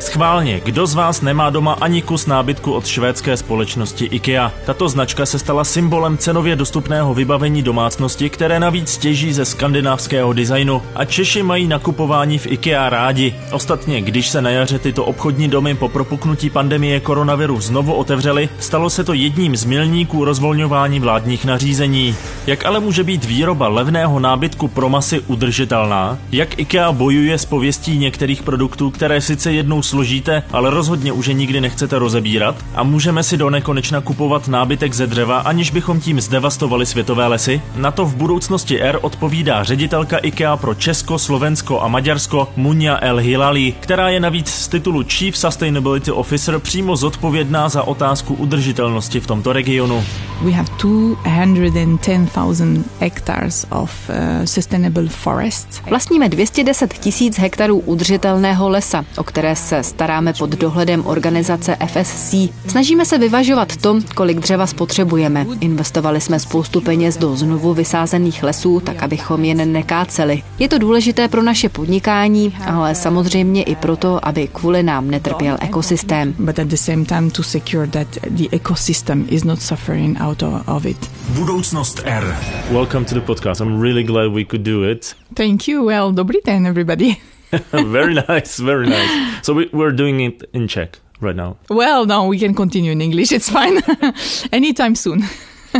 Schválně, kdo z vás nemá doma ani kus nábytku od švédské společnosti IKEA? Tato značka se stala symbolem cenově dostupného vybavení domácnosti, které navíc těží ze skandinávského designu. A Češi mají nakupování v IKEA rádi. Ostatně, když se na jaře tyto obchodní domy po propuknutí pandemie koronaviru znovu otevřely, stalo se to jedním z milníků rozvolňování vládních nařízení. Jak ale může být výroba levného nábytku pro masy udržitelná? Jak IKEA bojuje s pověstí některých produktů, které sice jednou složíte, ale rozhodně už je nikdy nechcete rozebírat a můžeme si do nekonečna kupovat nábytek ze dřeva, aniž bychom tím zdevastovali světové lesy? Na to v budoucnosti R odpovídá ředitelka IKEA pro Česko, Slovensko a Maďarsko Munja El Hilali, která je navíc z titulu Chief Sustainability Officer přímo zodpovědná za otázku udržitelnosti v tomto regionu. We have 210,000 hectares of uh, sustainable forests. Vlastníme 210 tisíc hektarů udržitelného lesa, o které se staráme pod dohledem organizace FSC. Snažíme se vyvažovat to, kolik dřeva spotřebujeme. Investovali jsme spoustu peněz do znovu vysázených lesů, tak abychom je nekáceli. Je to důležité pro naše podnikání, ale samozřejmě i proto, aby kvůli nám netrpěl ekosystém. But at the same time to secure that the ecosystem is not suffering out of it. Budoucnost R. Welcome to the podcast. I'm really glad we could do it. Thank you. Well, dobrý den, everybody. very nice, very nice. So we, we're doing it in Czech right now. Well, no, we can continue in English. It's fine. Anytime soon.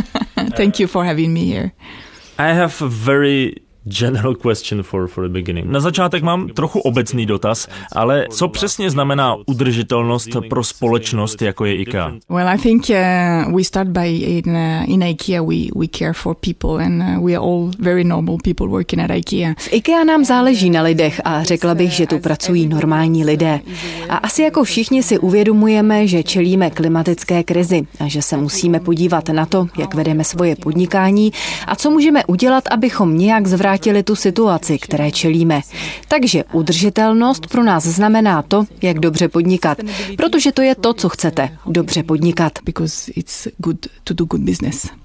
Thank uh, you for having me here. I have a very general question for, for the beginning. Na začátek mám trochu obecný dotaz, ale co přesně znamená udržitelnost pro společnost, jako je IKEA? Well, I think uh, we start by in, uh, in IKEA we, we care for people and uh, we are all very normal people working at IKEA. V IKEA nám záleží na lidech a řekla bych, že tu pracují normální lidé. A asi jako všichni si uvědomujeme, že čelíme klimatické krizi a že se musíme podívat na to, jak vedeme svoje podnikání a co můžeme udělat, abychom nějak zvrátili zvrátili tu situaci, které čelíme. Takže udržitelnost pro nás znamená to, jak dobře podnikat, protože to je to, co chcete, dobře podnikat.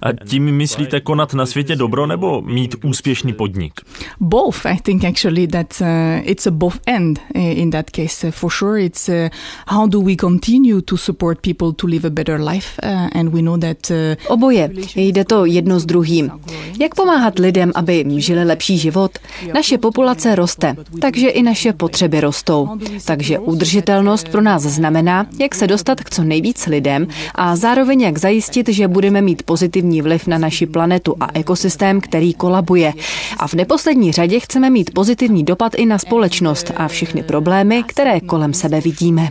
A tím myslíte konat na světě dobro nebo mít úspěšný podnik? Both, I think actually that uh, it's a both end in that case. Uh, for sure it's uh, how do we continue to support people to live a better life and we know that Oboje, jde to jedno s druhým. Jak pomáhat lidem, aby žili lepší život. Naše populace roste, takže i naše potřeby rostou. Takže udržitelnost pro nás znamená, jak se dostat k co nejvíc lidem a zároveň jak zajistit, že budeme mít pozitivní vliv na naši planetu a ekosystém, který kolabuje. A v neposlední řadě chceme mít pozitivní dopad i na společnost a všechny problémy, které kolem sebe vidíme.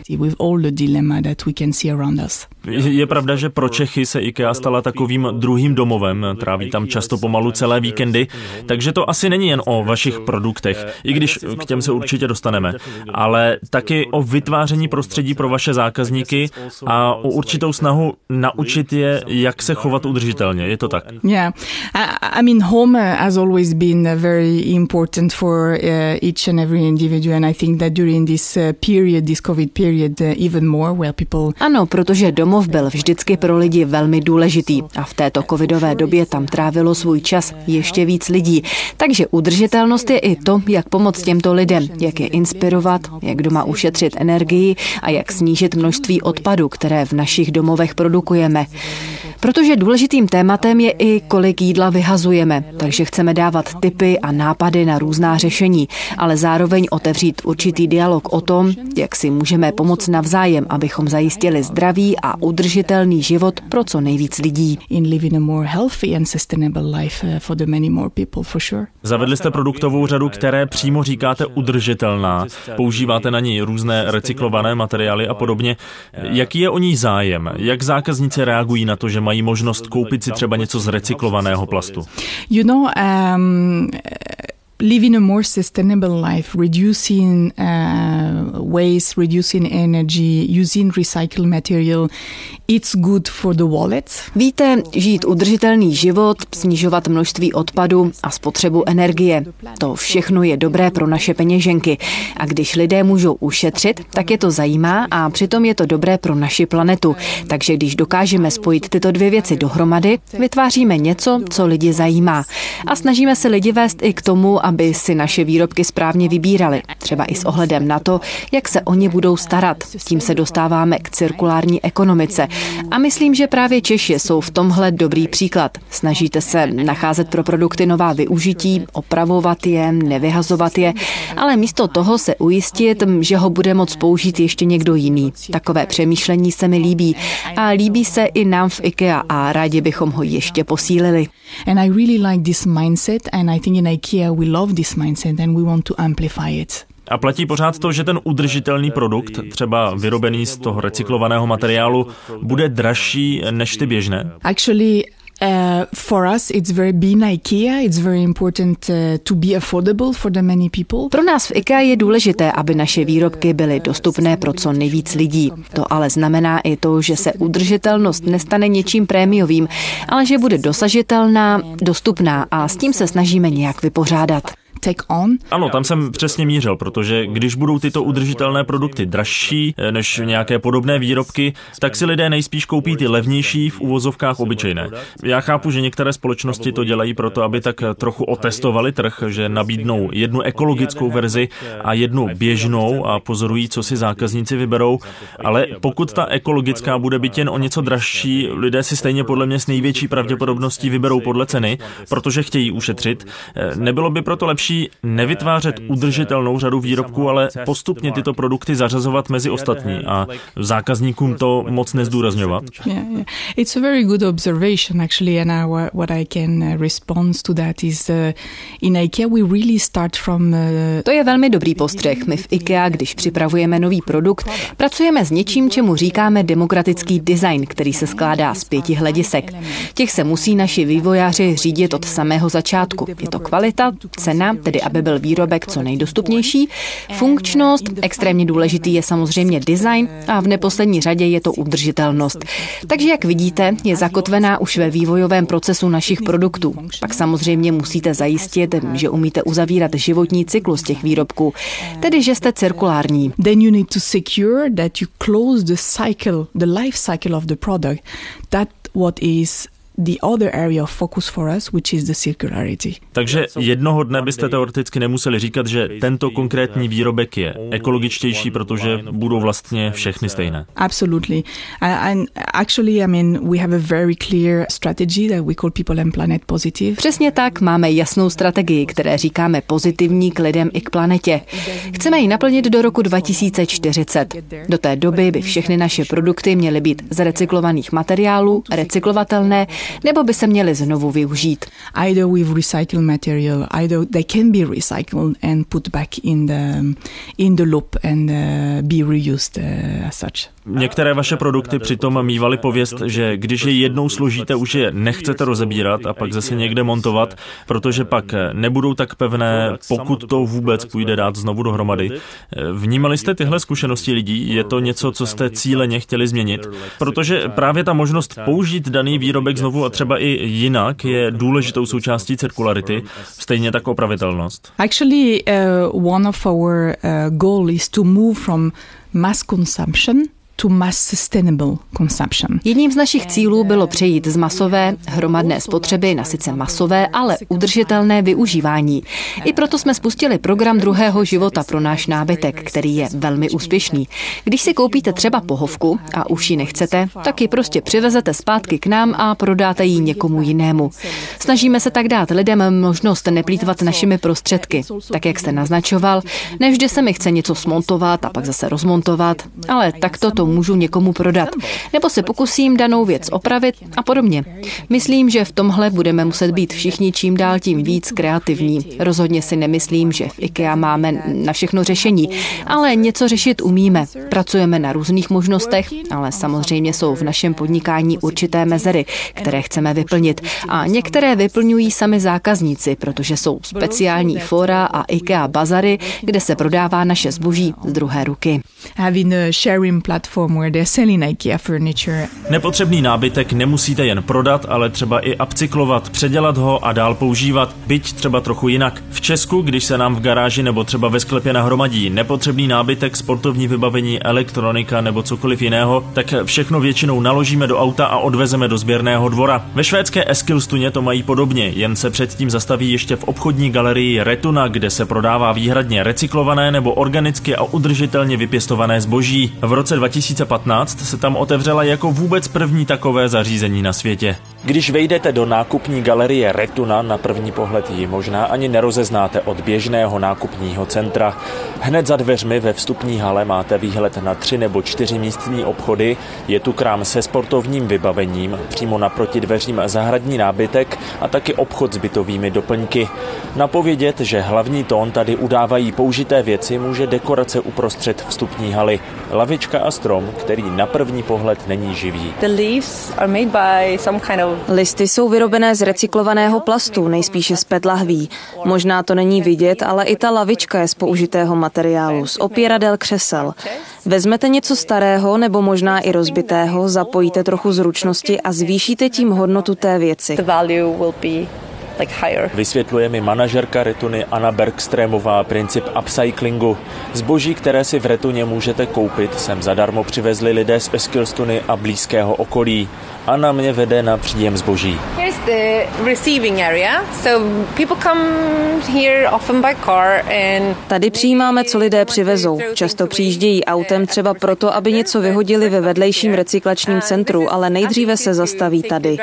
Je pravda, že pro Čechy se IKEA stala takovým druhým domovem, tráví tam často pomalu celé víkendy, takže to asi není jen o vašich produktech, i když k těm se určitě dostaneme, ale taky o vytváření prostředí pro vaše zákazníky a o určitou snahu naučit je, jak se chovat udržitelně. Je to tak? Yeah. I, mean, home has always been very important for uh, each and every individual and I think that during this uh, period, this COVID period, uh, even more, where people... Ano, protože domov byl vždycky pro lidi velmi důležitý a v této covidové době tam trávilo svůj čas ještě víc lidí. Takže udržitelnost je i to, jak pomoct těmto lidem, jak je inspirovat, jak doma ušetřit energii a jak snížit množství odpadu, které v našich domovech produkujeme. Protože důležitým tématem je i, kolik jídla vyhazujeme, takže chceme dávat tipy a nápady na různá řešení, ale zároveň otevřít určitý dialog o tom, jak si můžeme pomoct navzájem, abychom zajistili zdravý a udržitelný život pro co nejvíc lidí. In living a more healthy and sustainable life for the many more people for sure. Zavedli jste produktovou řadu, které přímo říkáte udržitelná. Používáte na ní různé recyklované materiály a podobně. Jaký je o ní zájem? Jak zákazníci reagují na to, že mají možnost koupit si třeba něco z recyklovaného plastu? You know, um, living a more sustainable life, reducing uh, waste, reducing energy, using recycled material, it's good for the wallet. Víte, žít udržitelný život, snižovat množství odpadu a spotřebu energie, to všechno je dobré pro naše peněženky. A když lidé můžou ušetřit, tak je to zajímá a přitom je to dobré pro naši planetu. Takže když dokážeme spojit tyto dvě věci dohromady, vytváříme něco, co lidi zajímá. A snažíme se lidi vést i k tomu, aby aby si naše výrobky správně vybírali, třeba i s ohledem na to, jak se o ně budou starat. Tím se dostáváme k cirkulární ekonomice. A myslím, že právě Češi jsou v tomhle dobrý příklad. Snažíte se nacházet pro produkty nová využití, opravovat je, nevyhazovat je, ale místo toho se ujistit, že ho bude moct použít ještě někdo jiný. Takové přemýšlení se mi líbí a líbí se i nám v IKEA a rádi bychom ho ještě posílili. And I really like this mindset and I think in IKEA we love this mindset and we want to amplify it. A platí pořád to, že ten udržitelný produkt, třeba vyrobený z toho recyklovaného materiálu, bude dražší než ty běžné? Actually, Uh, for us, it's very being IKEA. It's very important uh, to be affordable for the many people. Pro nás v IKEA je důležité, aby naše výrobky byly dostupné pro co nejvíc lidí. To ale znamená i to, že se udržitelnost nestane něčím prémiovým, ale že bude dosažitelná, dostupná a s tím se snažíme nějak vypořádat take on. Ano, tam jsem přesně mířil, protože když budou tyto udržitelné produkty dražší eh, než nějaké podobné výrobky, tak si lidé nejspíš koupí ty levnější v uvozovkách obyčejné. Já chápu, že některé společnosti to dělají proto, aby tak trochu otestovali trh, že nabídnou jednu ekologickou verzi a jednu běžnou a pozorují, co si zákazníci vyberou, ale pokud ta ekologická bude být jen o něco dražší, lidé si stejně podle mě s největší pravděpodobností vyberou podle ceny, protože chtějí ušetřit. Eh, nebylo by proto lepší lepší nevytvářet udržitelnou řadu výrobků, ale postupně tyto produkty zařazovat mezi ostatní a zákazníkům to moc nezdůrazňovat. Yeah, yeah. It's a very good observation actually and I, what I can uh, respond to that is uh, in IKEA we really start from uh, To je velmi dobrý postřeh. My v IKEA, když připravujeme nový produkt, pracujeme s něčím, čemu říkáme demokratický design, který se skládá z pěti hledisek. Těch se musí naši vývojáři řídit od samého začátku. Je to kvalita, cena, tedy aby byl výrobek co nejdostupnější. Funkčnost, extrémně důležitý je samozřejmě design a v neposlední řadě je to udržitelnost. Takže jak vidíte, je zakotvená už ve vývojovém procesu našich produktů. Pak samozřejmě musíte zajistit, že umíte uzavírat životní cyklus těch výrobků, tedy že jste cirkulární. Then you need to secure that you close the cycle, the life cycle of the product. That what is the other area of focus for us, which is the circularity. Takže jednoho dne byste teoreticky nemuseli říkat, že tento konkrétní výrobek je ekologičtější, protože budou vlastně všechny stejné. Absolutely. And actually, I mean, we have a very clear strategy that we call People and Planet Positive. Přesně tak, máme jasnou strategii, které říkáme pozitivní k lidem i k planetě. Chceme ji naplnit do roku 2040. Do té doby by všechny naše produkty měly být z recyklovaných materiálů, recyklovatelné nebo by se měly znovu využít. Either with recycled material, either they can be recycled and put back in the in the loop and uh, be reused uh, as such. Některé vaše produkty přitom mývaly pověst, že když je jednou složíte, už je nechcete rozebírat a pak zase někde montovat, protože pak nebudou tak pevné, pokud to vůbec půjde dát znovu dohromady. Vnímali jste tyhle zkušenosti lidí? Je to něco, co jste cíleně chtěli změnit? Protože právě ta možnost použít daný výrobek znovu a třeba i jinak je důležitou součástí cirkularity, stejně tak opravitelnost. Actually, uh, one of our uh, goal is to move from mass consumption to mass sustainable consumption. Jedním z našich cílů bylo přejít z masové hromadné spotřeby na sice masové, ale udržitelné využívání. I proto jsme spustili program druhého života pro náš nábytek, který je velmi úspěšný. Když si koupíte třeba pohovku a už ji nechcete, tak ji prostě přivezete zpátky k nám a prodáte ji někomu jinému. Snažíme se tak dát lidem možnost neplýtvat našimi prostředky. Tak jak jste naznačoval, nevždy se mi chce něco smontovat a pak zase rozmontovat, ale takto to můžu někomu prodat. Nebo se pokusím danou věc opravit a podobně. Myslím, že v tomhle budeme muset být všichni čím dál tím víc kreativní. Rozhodně si nemyslím, že v IKEA máme na všechno řešení, ale něco řešit umíme. Pracujeme na různých možnostech, ale samozřejmě jsou v našem podnikání určité mezery, které chceme vyplnit. A některé vyplňují sami zákazníci, protože jsou speciální fora a IKEA bazary, kde se prodává naše zboží z druhé ruky. Having a sharing platform platform where they're selling IKEA furniture. Nepotřebný nábytek nemusíte jen prodat, ale třeba i upcyklovat, předělat ho a dál používat, byť třeba trochu jinak. V Česku, když se nám v garáži nebo třeba ve sklepě nahromadí nepotřebný nábytek, sportovní vybavení, elektronika nebo cokoliv jiného, tak všechno většinou naložíme do auta a odvezeme do sběrného dvora. Ve švédské Eskilstuně to mají podobně, jen se předtím zastaví ještě v obchodní galerii Retuna, kde se prodává výhradně recyklované nebo organicky a udržitelně vypěstované zboží. V roce 2015 se tam otevřela jako vůbec první takové zařízení na světě. Když vejdete do nákupní galerie Retuna, na první pohled ji možná ani nerozeznáte od běžného nákupního centra. Hned za dveřmi ve vstupní hale máte výhled na tři nebo čtyři místní obchody, je tu krám se sportovním vybavením, přímo naproti dveřím zahradní nábytek a taky obchod s bytovými doplňky. Napovědět, že hlavní tón tady udávají použité věci, může dekorace uprostřed vstupní haly. Lavička a strom, který na první pohled není živý. Listy jsou vyrobené z recyklovaného plastu, nejspíše z PET lahví. Možná to není vidět, ale i ta lavička je z použitého materiálu, z opěradel křesel. Vezmete něco starého nebo možná i rozbitého, zapojíte trochu zručnosti a zvýšíte tím hodnotu té věci. Vysvětluje mi manažerka Retuny Anna Bergstrémová princip upcyclingu. Zboží, které si v Retuně můžete koupit, sem zadarmo přivezli lidé z Eskilstuny a blízkého okolí. Anna mě vede na příjem zboží. Tady přijímáme, co lidé přivezou. Často přijíždějí autem třeba proto, aby něco vyhodili ve vedlejším recyklačním centru, ale nejdříve se zastaví tady.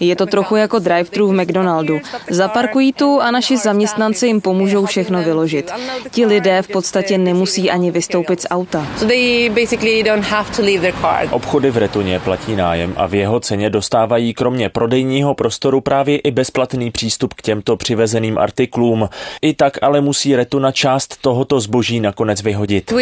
Je to trochu jako drive-thru v McDonaldu. Zaparkují tu a naši zaměstnanci jim pomůžou všechno vyložit. Ti lidé v podstatě nemusí ani vystoupit z auta. Obchody v Retuně platí nájem a v jeho ceně dostávají kromě prodejního prostoru právě i bezplatný přístup k těmto přivezeným artiklům. I tak ale musí Retuna část tohoto zboží nakonec vyhodit.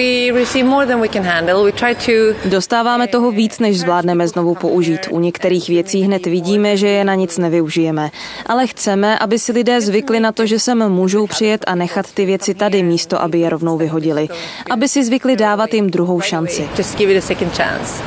Dostáváme toho víc, než zvládneme znovu použít. U některých věcí hned vidíme, že je na nic nevyužijeme. Ale chceme, aby si lidé zvykli na to, že sem můžou přijet a nechat ty věci tady místo, aby je rovnou vyhodili. Aby si zvykli dávat jim druhou šanci.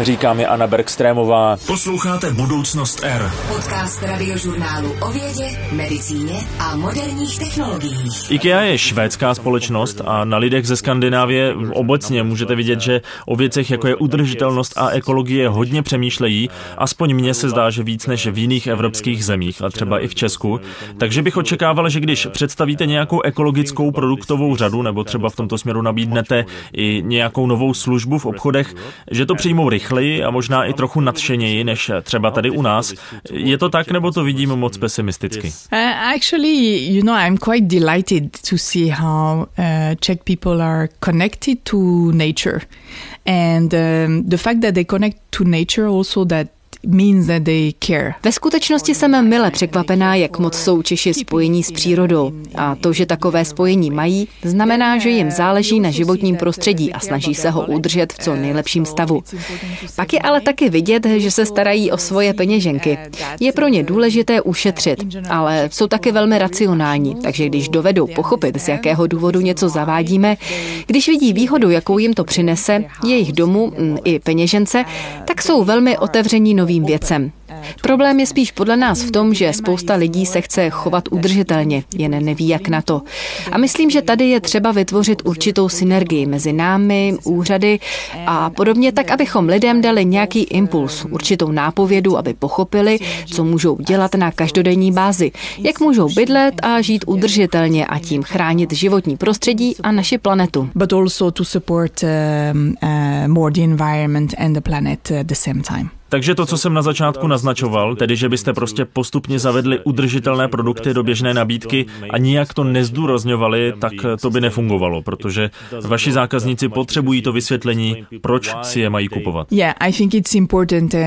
Říká mi Anna Bergstrémová. Posloucháte Budoucnost R. Podcast radiožurnálu o vědě, medicíně a moderních technologiích. IKEA je švédská společnost a na lidech ze Skandinávie obecně můžete vidět, že o věcech jako je udržitelnost a ekologie hodně přemýšlejí. Aspoň mně se zdá, že víc než v jiných evropských zemích a třeba i v Česku. Takže bych očekával, že když představíte nějakou ekologickou produktovou řadu nebo třeba v tomto směru nabídnete i nějakou novou službu v obchodech, že to přijmou rychleji a možná i trochu nadšeněji než třeba tady u nás. Je to tak, nebo to vidím moc pesimisticky? Uh, actually, you know, I'm quite delighted to see how uh, Czech people are connected to nature. And um, the fact that they connect to nature also that Ve skutečnosti jsem mile překvapená, jak moc jsou Češi spojení s přírodou. A to, že takové spojení mají, znamená, že jim záleží na životním prostředí a snaží se ho udržet v co nejlepším stavu. Pak je ale taky vidět, že se starají o svoje peněženky. Je pro ně důležité ušetřit, ale jsou taky velmi racionální, takže když dovedou pochopit, z jakého důvodu něco zavádíme, když vidí výhodu, jakou jim to přinese, jejich domu mm, i peněžence, tak jsou velmi otevření novým novým věcem. Problém je spíš podle nás v tom, že spousta lidí se chce chovat udržitelně, jen neví jak na to. A myslím, že tady je třeba vytvořit určitou synergii mezi námi, úřady a podobně tak, abychom lidem dali nějaký impuls, určitou nápovědu, aby pochopili, co můžou dělat na každodenní bázi, jak můžou bydlet a žít udržitelně a tím chránit životní prostředí a naši planetu. But also to support um, uh, more the environment and the planet at the same time. Takže to, co jsem na začátku naznačoval, tedy že byste prostě postupně zavedli udržitelné produkty do běžné nabídky a nijak to nezdůrazňovali, tak to by nefungovalo, protože vaši zákazníci potřebují to vysvětlení, proč si je mají kupovat. Yeah, I think it's important, uh,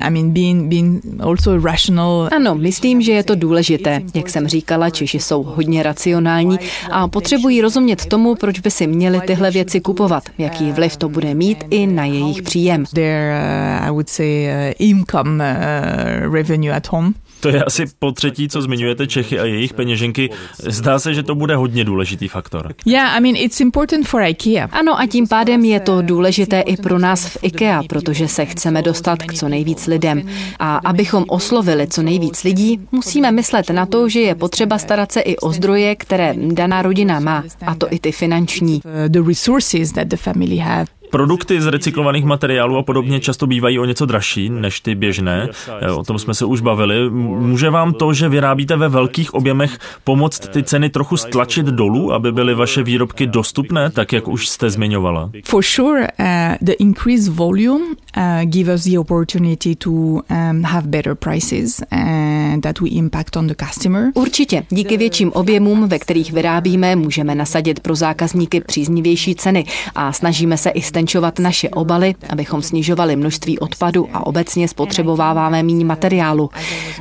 I mean, being, being also rational. Ano, myslím, že je to důležité. Jak jsem říkala, Češi jsou hodně racionální a potřebují rozumět tomu, proč by si měli tyhle věci kupovat, jaký vliv to bude mít i na jejich příjem. Their, uh, I would say, uh, income uh, revenue at home. To je asi po třetí, co zmiňujete Čechy a jejich peněženky. Zdá se, že to bude hodně důležitý faktor. Yeah, I mean, it's important for IKEA. Ano, a tím pádem je to důležité i pro nás v IKEA, protože se chceme dostat k co nejvíc lidem. A abychom oslovili co nejvíc lidí, musíme myslet na to, že je potřeba starat se i o zdroje, které daná rodina má, a to i ty finanční. The resources that the family have. Produkty z recyklovaných materiálů a podobně často bývají o něco dražší než ty běžné. O tom jsme se už bavili. Může vám to, že vyrábíte ve velkých objemech, pomoct ty ceny trochu stlačit dolů, aby byly vaše výrobky dostupné, tak jak už jste zmiňovala? For sure, uh, the increased volume uh, give us the opportunity to um, have better prices and that we impact on the customer. Určitě. Díky větším objemům, ve kterých vyrábíme, můžeme nasadit pro zákazníky příznivější ceny a snažíme se i ztenčovat naše obaly, abychom snižovali množství odpadu a obecně spotřebováváme méně materiálu.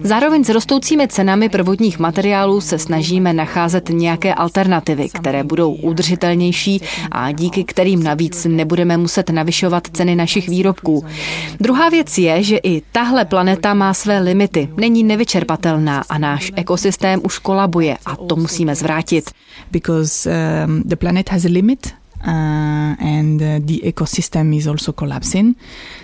Zároveň s rostoucími cenami prvotních materiálů se snažíme nacházet nějaké alternativy, které budou udržitelnější a díky kterým navíc nebudeme muset navyšovat ceny našich výrobků. Druhá věc je, že i tahle planeta má své limity, není nevyčerpatelná a náš ekosystém už kolabuje a to musíme zvrátit. Because um, the planet has a limit uh, and uh, the ecosystem is also collapsing.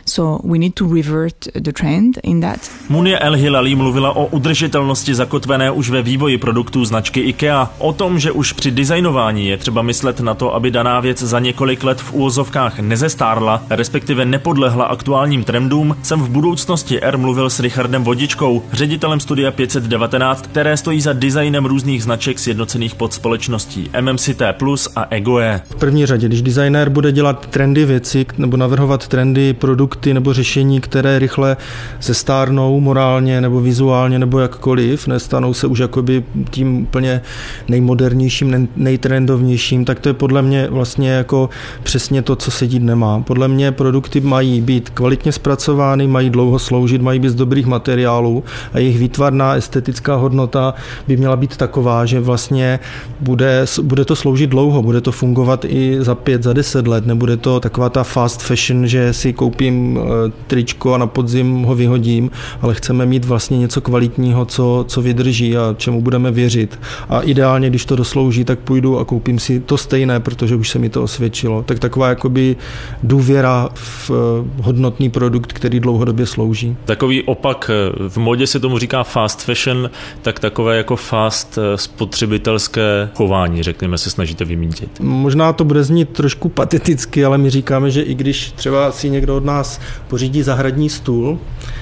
So we need to revert the trend in that. Munia El Hilali mluvila o udržitelnosti zakotvené už ve vývoji produktů značky IKEA, o tom, že už při designování je třeba myslet na to, aby daná věc za několik let v úvozovkách nezestárla, respektive nepodlehla aktuálním trendům, jsem v budoucnosti R mluvil s Richardem Vodičkou, ředitelem studia 519, které stojí za designem různých značek sjednocených pod společností MMCT Plus a EGOE. V první řadě, když designér bude dělat trendy věci nebo navrhovat trendy produkty nebo řešení, které rychle se stárnou morálně nebo vizuálně nebo jakkoliv, nestanou se už jakoby tím úplně nejmodernějším, nejtrendovnějším, tak to je podle mě vlastně jako přesně to, co se dít nemá. Podle mě produkty mají být kvalitně zpracovány, mají dlouho sloužit, mají být z dobrých materiálů a jejich výtvarná estetická hodnota by měla být taková, že vlastně bude, bude to sloužit dlouho, bude to fungovat i za pět, za deset let. Nebude to taková ta fast fashion, že si koupím eh, tričko a na podzim ho vyhodím, ale chceme mít vlastně něco kvalitního, co, co vydrží a čemu budeme věřit. A ideálně, když to doslouží, tak půjdu a koupím si to stejné, protože už se mi to osvědčilo. Tak taková jakoby důvěra v eh, hodnotný produkt, který dlouhodobě slouží. Takový opak, eh, v modě se tomu říká fast fashion, tak takové jako fast spotřebitelské chování, řekněme, se snažíte vymítit. Možná to bude znít trošku pateticky, ale my říkáme, že i když třeba si někdo od nás pořídí zahradní stůl,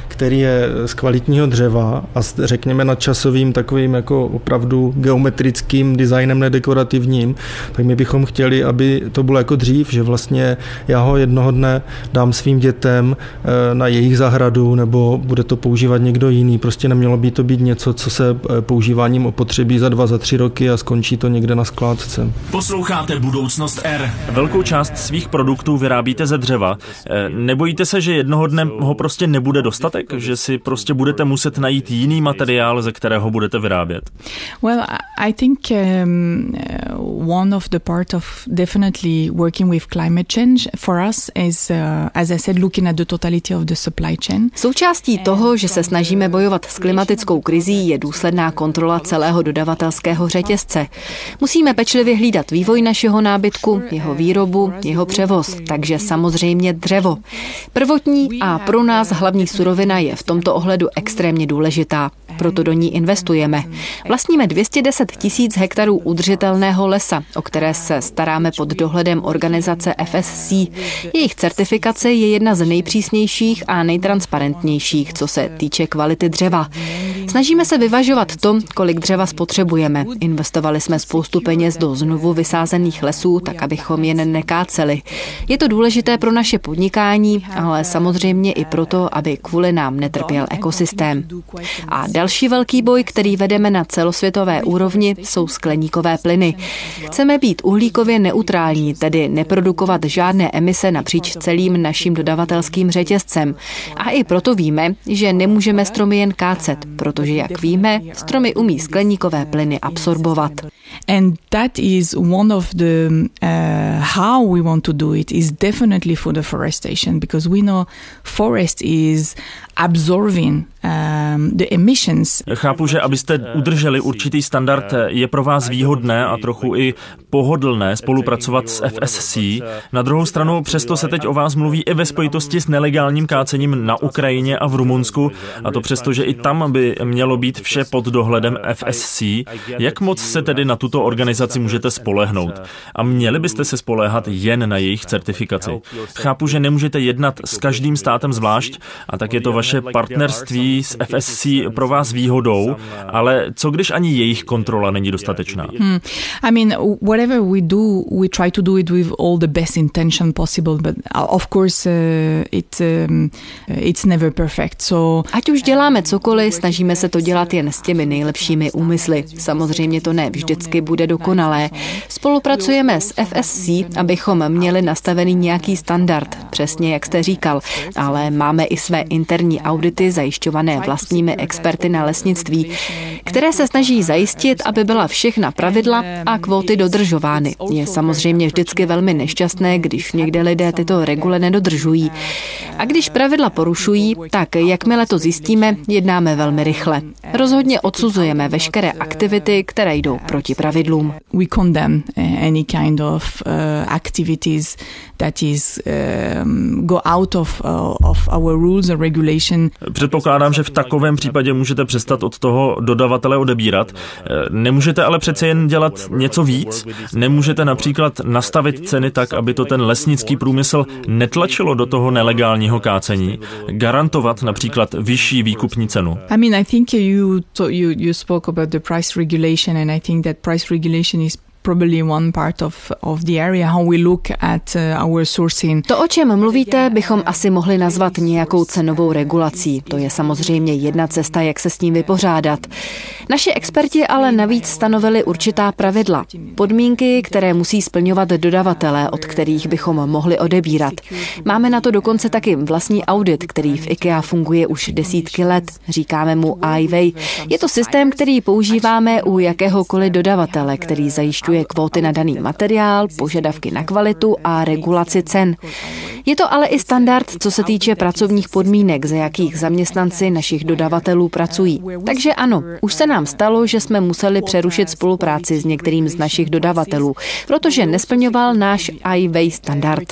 který je z kvalitního dřeva a s, řekněme nadčasovým takovým jako opravdu geometrickým designem nedekorativním, tak my bychom chtěli, aby to bylo jako dřív, že vlastně já ho jednoho dne dám svým dětem eh, na jejich zahradu nebo bude to používat někdo jiný. Prostě nemělo by to být něco, co se eh, používáním opotřebí za dva, za tři roky a skončí to někde na skládce. Posloucháte Budoucnost R. Velkou část svých produktů vyrábíte ze dřeva. Eh, nebojíte se, že jednoho dne ho prostě nebude dostatek? Výsledek, že si prostě budete muset najít jiný materiál, ze kterého budete vyrábět? Well, I think um, one of the part of definitely working with climate change for us is, uh, as I said, looking at the totality of the supply chain. Součástí toho, že se snažíme bojovat s klimatickou krizí, je důsledná kontrola celého dodavatelského řetězce. Musíme pečlivě hlídat vývoj našeho nábytku, jeho výrobu, jeho převoz, takže samozřejmě dřevo. Prvotní a pro nás hlavní surovina Ukrajina je v tomto ohledu extrémně důležitá, proto do ní investujeme. Vlastníme 210 tisíc hektarů udržitelného lesa, o které se staráme pod dohledem organizace FSC. Jejich certifikace je jedna z nejpřísnějších a nejtransparentnějších, co se týče kvality dřeva. Snažíme se vyvažovat to, kolik dřeva spotřebujeme. Investovali jsme spoustu peněz do znovu vysázených lesů, tak abychom je nekáceli. Je to důležité pro naše podnikání, ale samozřejmě i proto, aby kvůli nám netrpěl ekosystém. A velký boj, který vedeme na celosvětové úrovni, jsou skleníkové plyny. Chceme být uhlíkově neutrální, tedy neprodukovat žádné emise napříč celým naším dodavatelským řetězcem. A i proto víme, že nemůžeme stromy jen kácet, protože, jak víme, stromy umí skleníkové plyny absorbovat. And that is one of the uh, how we want to do it is definitely for because we know forest is absorbing um, the emissions. Chápu, že abyste udrželi určitý standard, je pro vás výhodné a trochu i pohodlné spolupracovat s FSC. Na druhou stranu přesto se teď o vás mluví i ve spojitosti s nelegálním kácením na Ukrajině a v Rumunsku, a to přesto, že i tam by mělo být vše pod dohledem FSC. Jak moc se tedy na tuto organizaci můžete spolehnout? A měli byste se spoléhat jen na jejich certifikaci? Chápu, že nemůžete jednat s každým státem zvlášť a tak je to vaše partnerství s FSC pro vás výhodou, ale co když ani jejich kontrola není dostatečná? Hmm. I mean, whatever we do, we try to do it with all the best intention possible, but uh, of course uh, it, um, it's never perfect. So Ať už děláme cokoliv, snažíme se to dělat jen s těmi nejlepšími úmysly. Samozřejmě to ne vždycky bude dokonalé. Spolupracujeme s FSC, abychom měli nastavený nějaký standard, přesně jak jste říkal, ale máme i své interní audity zajišťované vlastními experty na lesnictví, které se snaží zajistit, aby byla všechna pravidla a kvóty dodržovány. Je samozřejmě vždycky velmi nešťastné, když někde lidé tyto regule nedodržují. A když pravidla porušují, tak jakmile to zjistíme, jednáme velmi rychle. Rozhodně odsuzujeme veškeré aktivity, které jdou proti pravidlům. We condemn eh, any kind of uh, activities that is um, go out of, our rules or regulation. Předpokládám, že v takovém případě můžete přestat od toho dodavatele odebírat. Eh, nemůžete ale přece jen dělat něco víc. Nemůžete například nastavit ceny tak, aby to ten lesnický průmysl netlačilo do toho nelegálního kácení. Garantovat například vyšší výkupní cenu. I mean, I think you, you, you spoke about the price regulation and I think that price regulation is probably one part of, of the area, how we look at uh, our sourcing. To, o čem mluvíte, bychom asi mohli nazvat nějakou cenovou regulací. To je samozřejmě jedna cesta, jak se s tím vypořádat. Naši experti ale navíc stanovili určitá pravidla, podmínky, které musí splňovat dodavatelé, od kterých bychom mohli odebírat. Máme na to dokonce taky vlastní audit, který v IKEA funguje už desítky let. Říkáme mu iWay. Je to systém, který používáme u jakéhokoliv dodavatele, který zajišťuje stanovuje kvóty na daný materiál, požadavky na kvalitu a regulaci cen. Je to ale i standard, co se týče pracovních podmínek, za jakých zaměstnanci našich dodavatelů pracují. Takže ano, už se nám stalo, že jsme museli přerušit spolupráci s některým z našich dodavatelů, protože nesplňoval náš iWay standard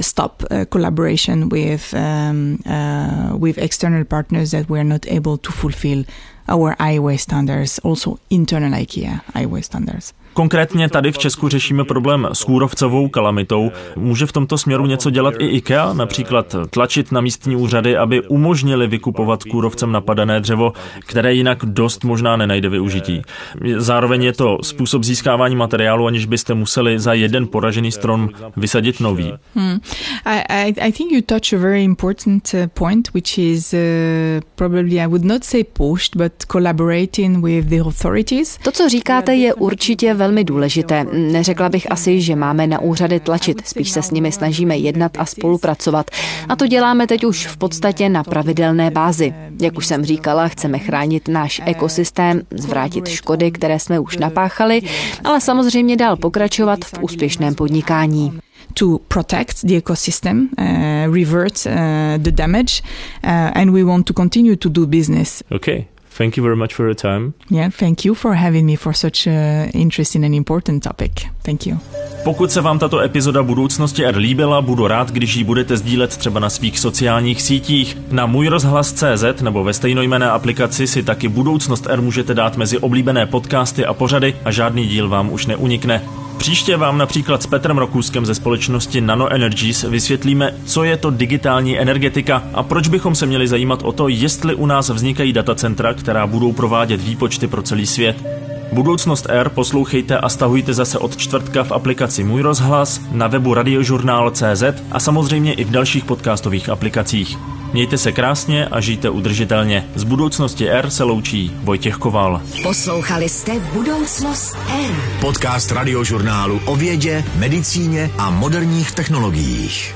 stop uh, collaboration with um, uh, with external partners that we are not able to fulfill our iWay standards, also internal IKEA iWay standards. Konkrétně tady v Česku řešíme problém s kůrovcovou kalamitou. Může v tomto směru něco dělat i IKEA, například tlačit na místní úřady, aby umožnili vykupovat kůrovcem napadené dřevo, které jinak dost možná nenajde využití. Zároveň je to způsob získávání materiálu, aniž byste museli za jeden poražený strom vysadit nový. Hmm. I, I, I think you touch a very important uh, point, which is uh, probably, I would not say pushed, but collaborating with the authorities. To, co říkáte, je určitě velmi velmi důležité. Neřekla bych asi, že máme na úřady tlačit, spíš se s nimi snažíme jednat a spolupracovat. A to děláme teď už v podstatě na pravidelné bázi. Jak už jsem říkala, chceme chránit náš ekosystém, zvrátit škody, které jsme už napáchali, ale samozřejmě dál pokračovat v úspěšném podnikání to protect the ecosystem, uh, revert uh, the damage, uh, and we want to continue to do business. Okay. Thank you very much for your time. Yeah, thank you for having me for such an interesting and important topic. Thank you. Pokud se vám tato epizoda budoucnosti R líbila, budu rád, když ji budete sdílet třeba na svých sociálních sítích. Na můj rozhlas.cz nebo ve stejnojmené aplikaci si taky budoucnost R můžete dát mezi oblíbené podcasty a pořady a žádný díl vám už neunikne. Příště vám například s Petrem Rokuskem ze společnosti Nano Energies vysvětlíme, co je to digitální energetika a proč bychom se měli zajímat o to, jestli u nás vznikají datacentra, která budou provádět výpočty pro celý svět. Budoucnost R poslouchejte a stahujte zase od čtvrtka v aplikaci Můj rozhlas, na webu radiožurnál.cz a samozřejmě i v dalších podcastových aplikacích. Mějte se krásně a žijte udržitelně. Z budoucnosti R se loučí Vojtěch Koval. Poslouchali jste Budoucnost R. Podcast radiožurnálu o vědě, medicíně a moderních technologiích.